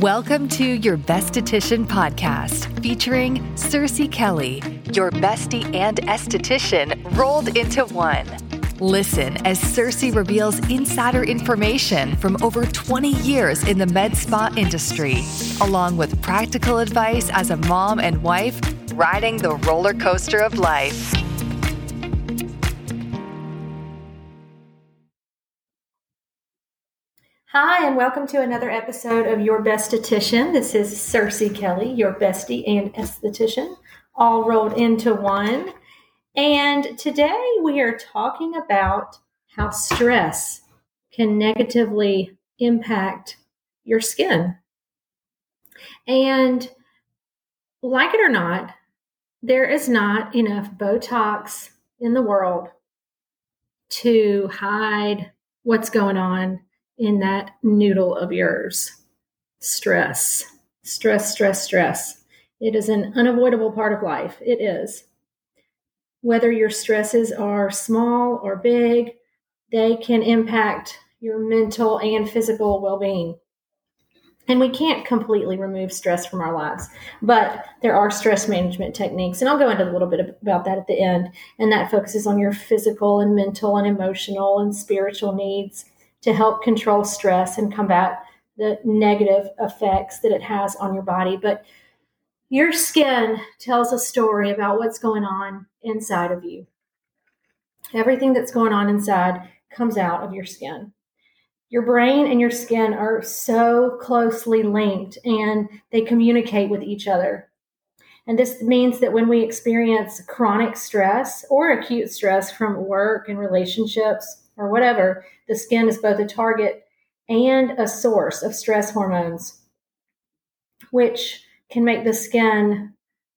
Welcome to your Besthetician podcast featuring Cersei Kelly, your bestie and esthetician rolled into one. Listen as Cersei reveals insider information from over 20 years in the med spa industry, along with practical advice as a mom and wife riding the roller coaster of life. Hi, and welcome to another episode of Your Besthetician. This is Cersei Kelly, your bestie and esthetician, all rolled into one. And today we are talking about how stress can negatively impact your skin. And like it or not, there is not enough Botox in the world to hide what's going on in that noodle of yours. Stress, stress, stress, stress. It is an unavoidable part of life. It is. Whether your stresses are small or big, they can impact your mental and physical well being. And we can't completely remove stress from our lives, but there are stress management techniques. And I'll go into a little bit about that at the end. And that focuses on your physical and mental and emotional and spiritual needs to help control stress and combat the negative effects that it has on your body. But your skin tells a story about what's going on inside of you. Everything that's going on inside comes out of your skin. Your brain and your skin are so closely linked and they communicate with each other. And this means that when we experience chronic stress or acute stress from work and relationships, or whatever, the skin is both a target and a source of stress hormones, which can make the skin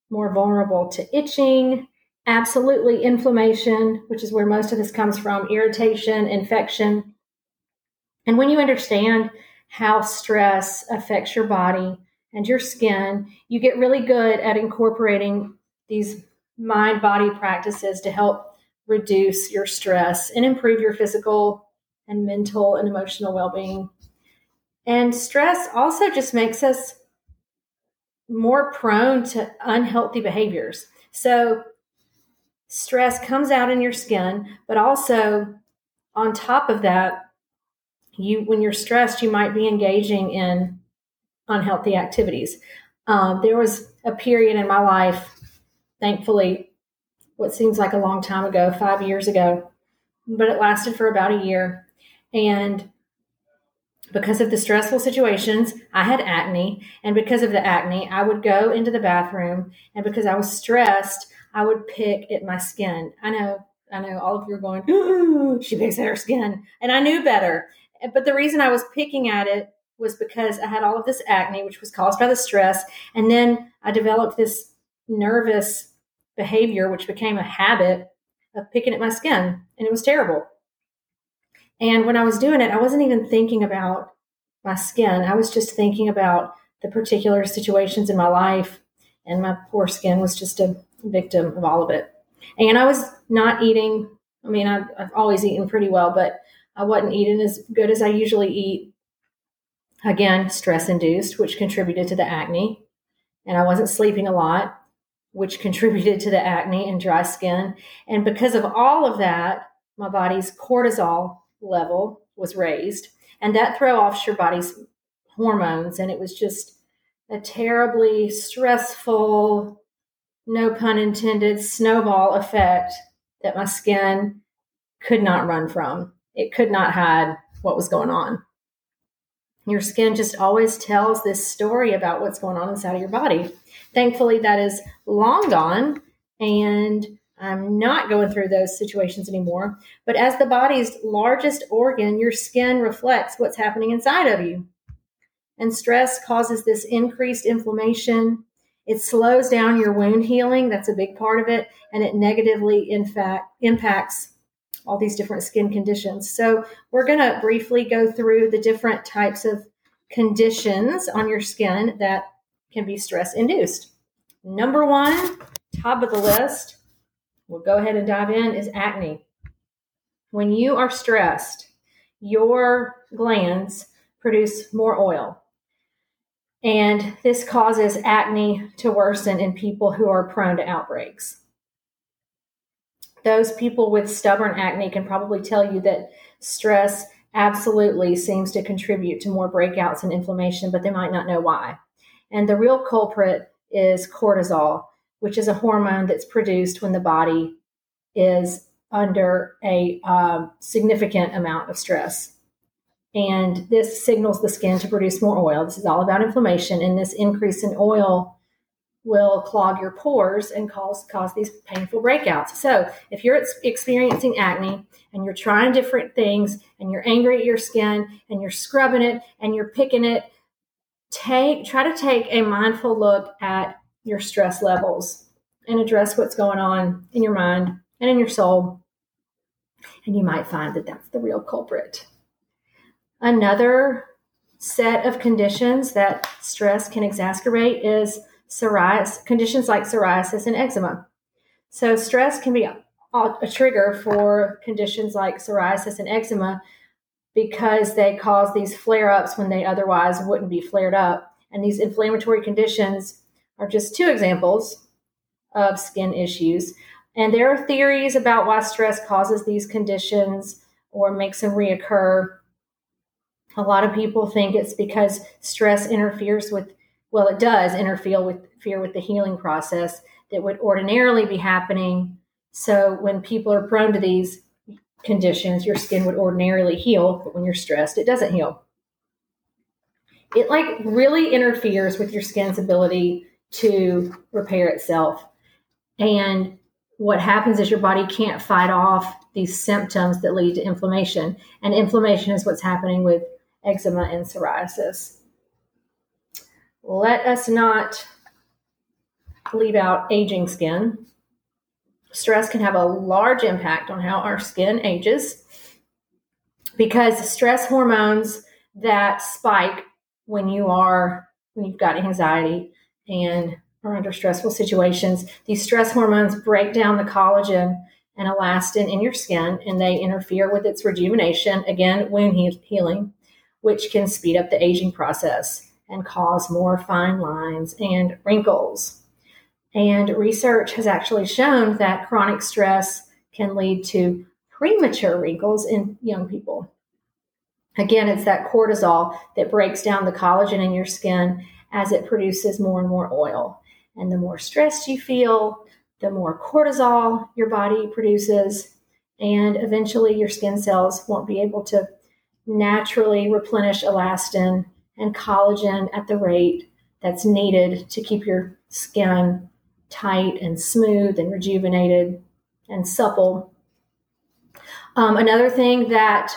more vulnerable to itching, absolutely inflammation, which is where most of this comes from, irritation, infection. And when you understand how stress affects your body and your skin, you get really good at incorporating these mind body practices to help reduce your stress and improve your physical and mental and emotional well being. And stress also just makes us more prone to unhealthy behaviors. So, stress comes out in your skin, but also on top of that, you when you're stressed, you might be engaging in unhealthy activities. Um, there was a period in my life, thankfully, what seems like a long time ago, five years ago, but it lasted for about a year. And because of the stressful situations, I had acne. And because of the acne, I would go into the bathroom. And because I was stressed, I would pick at my skin. I know, I know all of you are going, Ooh, she picks at her skin. And I knew better. But the reason I was picking at it was because I had all of this acne, which was caused by the stress. And then I developed this nervous behavior, which became a habit of picking at my skin, and it was terrible. And when I was doing it, I wasn't even thinking about my skin. I was just thinking about the particular situations in my life, and my poor skin was just a victim of all of it. And I was not eating. I mean, I've, I've always eaten pretty well, but I wasn't eating as good as I usually eat. Again, stress induced, which contributed to the acne. And I wasn't sleeping a lot which contributed to the acne and dry skin. And because of all of that, my body's cortisol level was raised, and that throw off your body's hormones. And it was just a terribly stressful, no pun intended, snowball effect that my skin could not run from. It could not hide what was going on. Your skin just always tells this story about what's going on inside of your body. Thankfully, that is long gone, and I'm not going through those situations anymore. But as the body's largest organ, your skin reflects what's happening inside of you. And stress causes this increased inflammation. It slows down your wound healing. That's a big part of it. And it negatively, in fact, impacts all these different skin conditions. So, we're going to briefly go through the different types of conditions on your skin that can be stress induced. Number one, top of the list, we'll go ahead and dive in, is acne. When you are stressed, your glands produce more oil. And this causes acne to worsen in people who are prone to outbreaks. Those people with stubborn acne can probably tell you that stress absolutely seems to contribute to more breakouts and inflammation, but they might not know why. And the real culprit is cortisol, which is a hormone that's produced when the body is under a uh, significant amount of stress. And this signals the skin to produce more oil. This is all about inflammation, and this increase in oil will clog your pores and cause cause these painful breakouts. So, if you're experiencing acne and you're trying different things and you're angry at your skin and you're scrubbing it and you're picking it, take try to take a mindful look at your stress levels and address what's going on in your mind and in your soul. And you might find that that's the real culprit. Another set of conditions that stress can exacerbate is psoriasis, conditions like psoriasis and eczema. So, stress can be a, trigger for conditions like psoriasis and eczema because they cause these flare ups when they otherwise wouldn't be flared up. And these inflammatory conditions are just two examples of skin issues. And there are theories about why stress causes these conditions or makes them reoccur. A lot of people think it's because stress interferes with, well, it does interfere with, interfere with the healing process that would ordinarily be happening. So when people are prone to these conditions, your skin would ordinarily heal, but when you're stressed, it doesn't heal. It like really interferes with your skin's ability to repair itself. And what happens is your body can't fight off these symptoms that lead to inflammation. And inflammation is what's happening with eczema and psoriasis. Let us not leave out aging skin. Stress can have a large impact on how our skin ages because stress hormones that spike when you are when you've got anxiety and are under stressful situations, these stress hormones break down the collagen and elastin in your skin and they interfere with its rejuvenation, again, wound healing, which can speed up the aging process and cause more fine lines and wrinkles. And research has actually shown that chronic stress can lead to premature wrinkles in young people. Again, it's that cortisol that breaks down the collagen in your skin as it produces more and more oil. And the more stressed you feel, the more cortisol your body produces. And eventually, your skin cells won't be able to naturally replenish elastin and collagen at the rate that's needed to keep your skin tight and smooth and rejuvenated and supple. Um, another thing that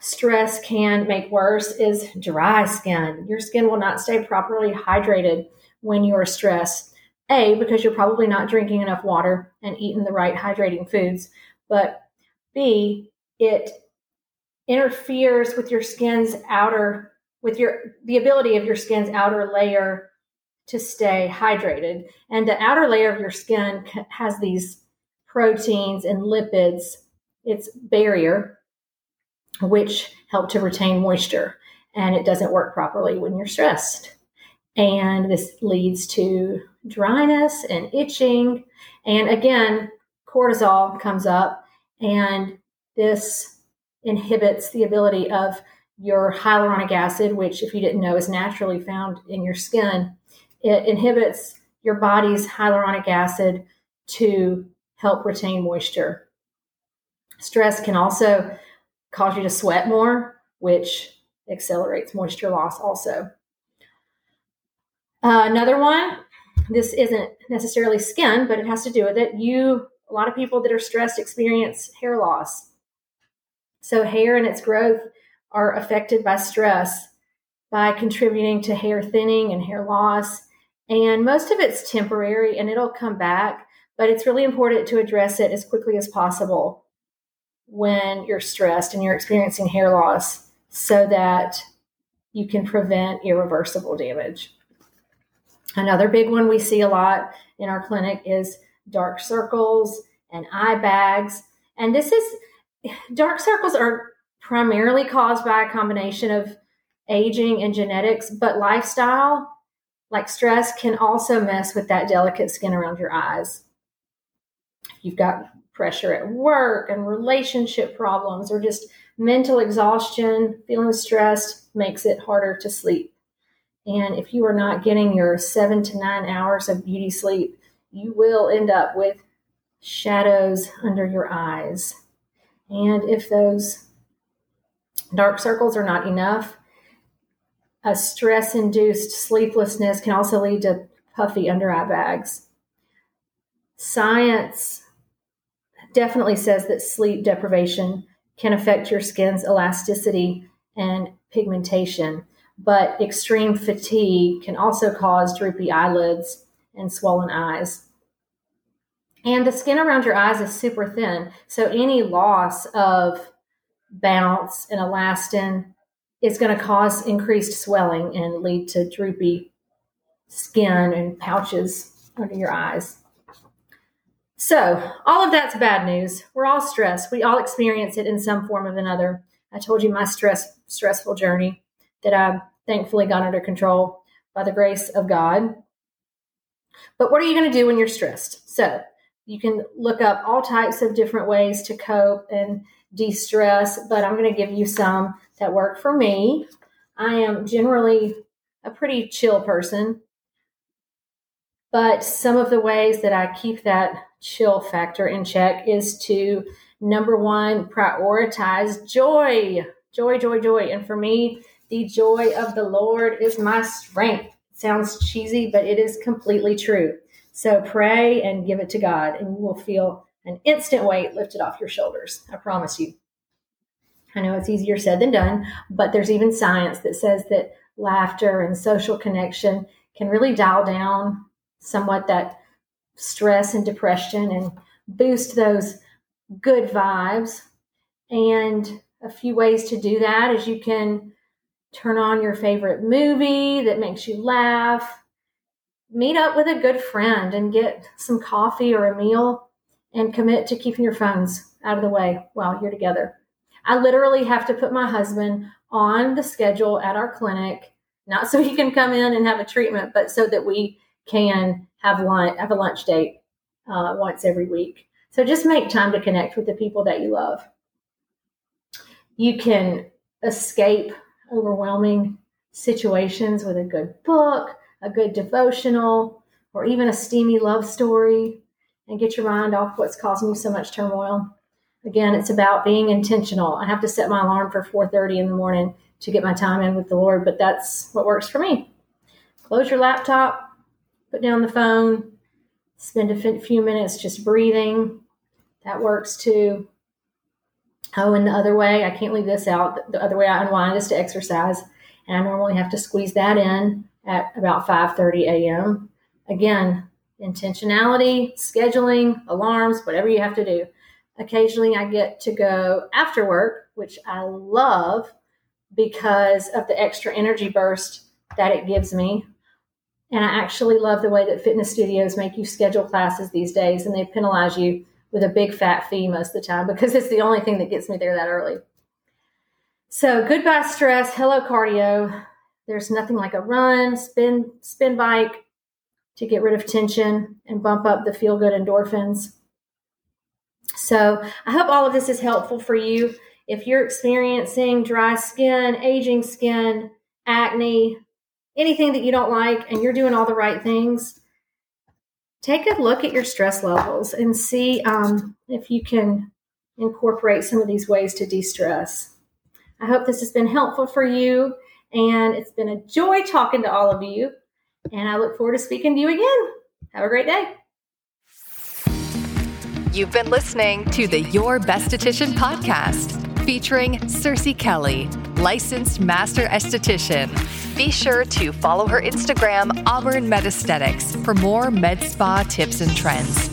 stress can make worse is dry skin. Your skin will not stay properly hydrated when you're stressed. A, because you're probably not drinking enough water and eating the right hydrating foods. But B, it interferes with your skin's outer, with your the ability of your skin's outer layer to stay hydrated. And the outer layer of your skin has these proteins and lipids, its barrier, which help to retain moisture. And it doesn't work properly when you're stressed. And this leads to dryness and itching. And again, cortisol comes up, and this inhibits the ability of your hyaluronic acid, which, if you didn't know, is naturally found in your skin. It inhibits your body's hyaluronic acid to help retain moisture. Stress can also cause you to sweat more, which accelerates moisture loss also. Uh, another one, this isn't necessarily skin, but it has to do with it. You, a lot of people that are stressed experience hair loss. So, hair and its growth are affected by stress by contributing to hair thinning and hair loss. And most of it's temporary and it'll come back, but it's really important to address it as quickly as possible when you're stressed and you're experiencing hair loss so that you can prevent irreversible damage. Another big one we see a lot in our clinic is dark circles and eye bags. And this is dark circles are primarily caused by a combination of aging and genetics, but lifestyle, like stress, can also mess with that delicate skin around your eyes. If you've got pressure at work and relationship problems or just mental exhaustion, feeling stressed makes it harder to sleep. And if you are not getting your seven to nine hours of beauty sleep, you will end up with shadows under your eyes. And if those dark circles are not enough, a stress induced sleeplessness can also lead to puffy under eye bags. Science definitely says that sleep deprivation can affect your skin's elasticity and pigmentation, but extreme fatigue can also cause droopy eyelids and swollen eyes. And the skin around your eyes is super thin, so any loss of bounce and elastin is going to cause increased swelling and lead to droopy skin and pouches under your eyes. So, all of that's bad news. We're all stressed. We all experience it in some form or another. I told you my stress stressful journey that I thankfully got under control by the grace of God. But what are you going to do when you're stressed? So, you can look up all types of different ways to cope and de-stress, but I'm going to give you some that work for me. I am generally a pretty chill person. But some of the ways that I keep that chill factor in check is to number one, prioritize joy, joy, joy, joy. And for me, the joy of the Lord is my strength. Sounds cheesy, but it is completely true. So pray and give it to God, and you will feel an instant weight lifted off your shoulders. I promise you. I know it's easier said than done, but there's even science that says that laughter and social connection can really dial down somewhat that stress and depression and boost those good vibes. And a few ways to do that is you can turn on your favorite movie that makes you laugh, meet up with a good friend and get some coffee or a meal, and commit to keeping your phones out of the way while you're together. I literally have to put my husband on the schedule at our clinic, not so he can come in and have a treatment, but so that we can have lunch, have a lunch date uh, once every week. So just make time to connect with the people that you love. You can escape overwhelming situations with a good book, a good devotional, or even a steamy love story and get your mind off what's causing you so much turmoil. Again, it's about being intentional. I have to set my alarm for 4:30 in the morning to get my time in with the Lord, but that's what works for me. Close your laptop, put down the phone, spend a few minutes just breathing. That works too. Oh, and the other way, I can't leave this out. The other way I unwind is to exercise, and I normally have to squeeze that in at about 5:30 a.m. Again, intentionality, scheduling, alarms, whatever you have to do. Occasionally, I get to go after work, which I love because of the extra energy burst that it gives me. And I actually love the way that fitness studios make you schedule classes these days and they penalize you with a big fat fee most of the time because it's the only thing that gets me there that early. So goodbye stress, hello cardio. There's nothing like a run, spin, spin bike to get rid of tension and bump up the feel good endorphins. So I hope all of this is helpful for you. If you're experiencing dry skin, aging skin, acne, anything that you don't like and you're doing all the right things, take a look at your stress levels and see um, if you can incorporate some of these ways to de stress. I hope this has been helpful for you, and it's been a joy talking to all of you. And I look forward to speaking to you again. Have a great day. You've been listening to the Your Besthetician podcast featuring Cersei Kelly, licensed master esthetician. Be sure to follow her Instagram, Auburn Med Aesthetics, for more med spa tips and trends.